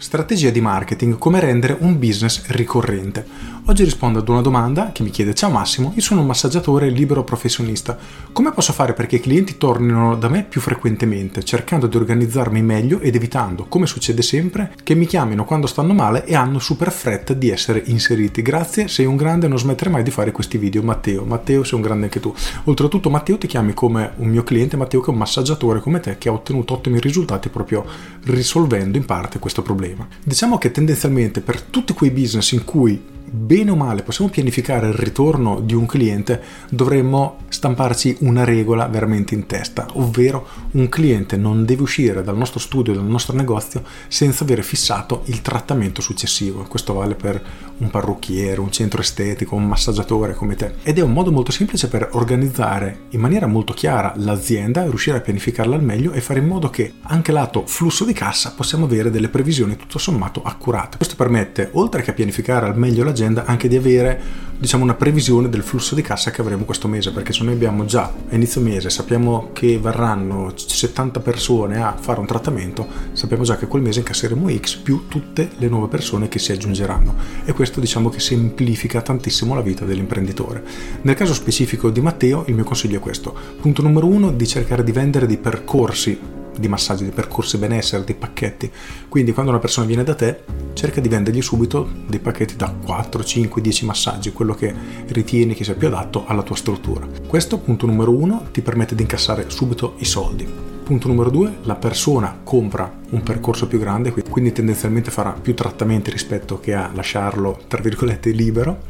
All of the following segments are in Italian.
Strategia di marketing, come rendere un business ricorrente. Oggi rispondo ad una domanda che mi chiede Ciao Massimo, io sono un massaggiatore libero professionista. Come posso fare perché i clienti tornino da me più frequentemente, cercando di organizzarmi meglio ed evitando, come succede sempre, che mi chiamino quando stanno male e hanno super fretta di essere inseriti. Grazie, sei un grande, non smettere mai di fare questi video. Matteo, Matteo sei un grande anche tu. Oltretutto Matteo ti chiami come un mio cliente, Matteo che è un massaggiatore come te che ha ottenuto ottimi risultati proprio risolvendo in parte questo problema. Diciamo che tendenzialmente per tutti quei business in cui bene o male possiamo pianificare il ritorno di un cliente, dovremmo stamparci una regola veramente in testa, ovvero un cliente non deve uscire dal nostro studio, dal nostro negozio, senza avere fissato il trattamento successivo. Questo vale per un parrucchiere, un centro estetico, un massaggiatore come te. Ed è un modo molto semplice per organizzare in maniera molto chiara l'azienda, riuscire a pianificarla al meglio e fare in modo che anche lato flusso di cassa possiamo avere delle previsioni tutto sommato accurate. Questo permette, oltre che a pianificare al meglio la l'agenda anche di avere diciamo una previsione del flusso di cassa che avremo questo mese perché se noi abbiamo già inizio mese sappiamo che verranno 70 persone a fare un trattamento sappiamo già che quel mese incasseremo X più tutte le nuove persone che si aggiungeranno. E questo diciamo che semplifica tantissimo la vita dell'imprenditore. Nel caso specifico di Matteo il mio consiglio è questo. Punto numero uno di cercare di vendere dei percorsi di massaggi, di percorsi benessere, dei pacchetti. Quindi quando una persona viene da te, cerca di vendergli subito dei pacchetti da 4, 5, 10 massaggi, quello che ritieni che sia più adatto alla tua struttura. Questo, punto numero uno, ti permette di incassare subito i soldi. Punto numero due, la persona compra un percorso più grande, quindi tendenzialmente farà più trattamenti rispetto che a lasciarlo, tra virgolette, libero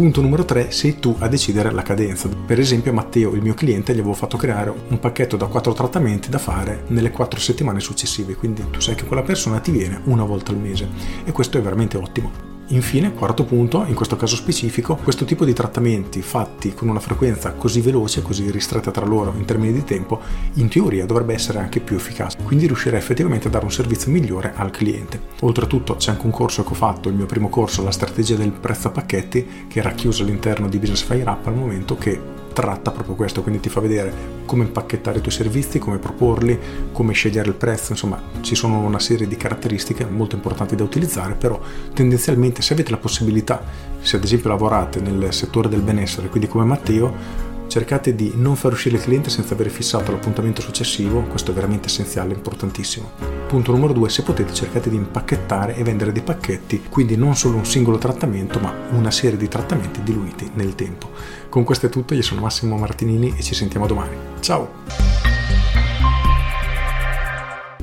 Punto numero 3, sei tu a decidere la cadenza. Per esempio a Matteo, il mio cliente, gli avevo fatto creare un pacchetto da 4 trattamenti da fare nelle 4 settimane successive, quindi tu sai che quella persona ti viene una volta al mese e questo è veramente ottimo. Infine, quarto punto, in questo caso specifico, questo tipo di trattamenti fatti con una frequenza così veloce, così ristretta tra loro in termini di tempo, in teoria dovrebbe essere anche più efficace, quindi riuscire effettivamente a dare un servizio migliore al cliente. Oltretutto c'è anche un corso che ho fatto, il mio primo corso, la strategia del prezzo a pacchetti, che era chiuso all'interno di Business Fire Up al momento, che tratta proprio questo, quindi ti fa vedere come impacchettare i tuoi servizi, come proporli, come scegliere il prezzo, insomma ci sono una serie di caratteristiche molto importanti da utilizzare, però tendenzialmente se avete la possibilità, se ad esempio lavorate nel settore del benessere, quindi come Matteo, cercate di non far uscire il cliente senza aver fissato l'appuntamento successivo, questo è veramente essenziale, importantissimo. Punto numero due, se potete cercate di impacchettare e vendere dei pacchetti, quindi non solo un singolo trattamento, ma una serie di trattamenti diluiti nel tempo. Con questo è tutto, io sono Massimo Martinini e ci sentiamo domani. Ciao!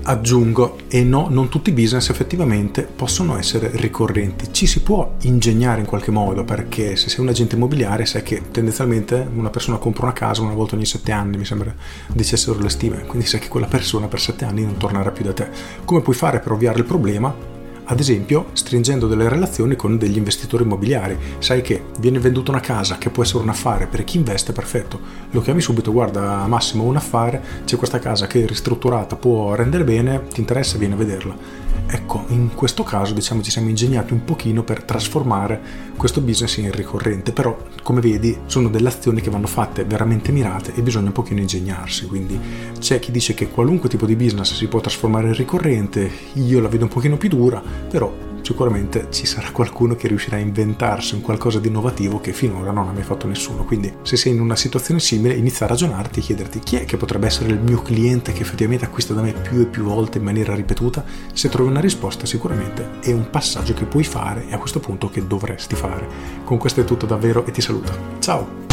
Aggiungo, e no, non tutti i business effettivamente possono essere ricorrenti. Ci si può ingegnare in qualche modo perché se sei un agente immobiliare sai che tendenzialmente una persona compra una casa una volta ogni sette anni, mi sembra dicessero le stime, quindi sai che quella persona per sette anni non tornerà più da te. Come puoi fare per ovviare il problema? Ad esempio stringendo delle relazioni con degli investitori immobiliari. Sai che viene venduta una casa che può essere un affare per chi investe, perfetto. Lo chiami subito, guarda Massimo, un affare, c'è questa casa che è ristrutturata, può rendere bene, ti interessa, vieni a vederla. Ecco, in questo caso diciamo ci siamo ingegnati un pochino per trasformare questo business in ricorrente, però come vedi sono delle azioni che vanno fatte veramente mirate e bisogna un pochino ingegnarsi, quindi c'è chi dice che qualunque tipo di business si può trasformare in ricorrente, io la vedo un pochino più dura, però sicuramente ci sarà qualcuno che riuscirà a inventarsi un qualcosa di innovativo che finora non ha mai fatto nessuno. Quindi se sei in una situazione simile inizia a ragionarti e chiederti chi è che potrebbe essere il mio cliente che effettivamente acquista da me più e più volte in maniera ripetuta. Se trovi una risposta sicuramente è un passaggio che puoi fare e a questo punto che dovresti fare. Con questo è tutto davvero e ti saluto. Ciao!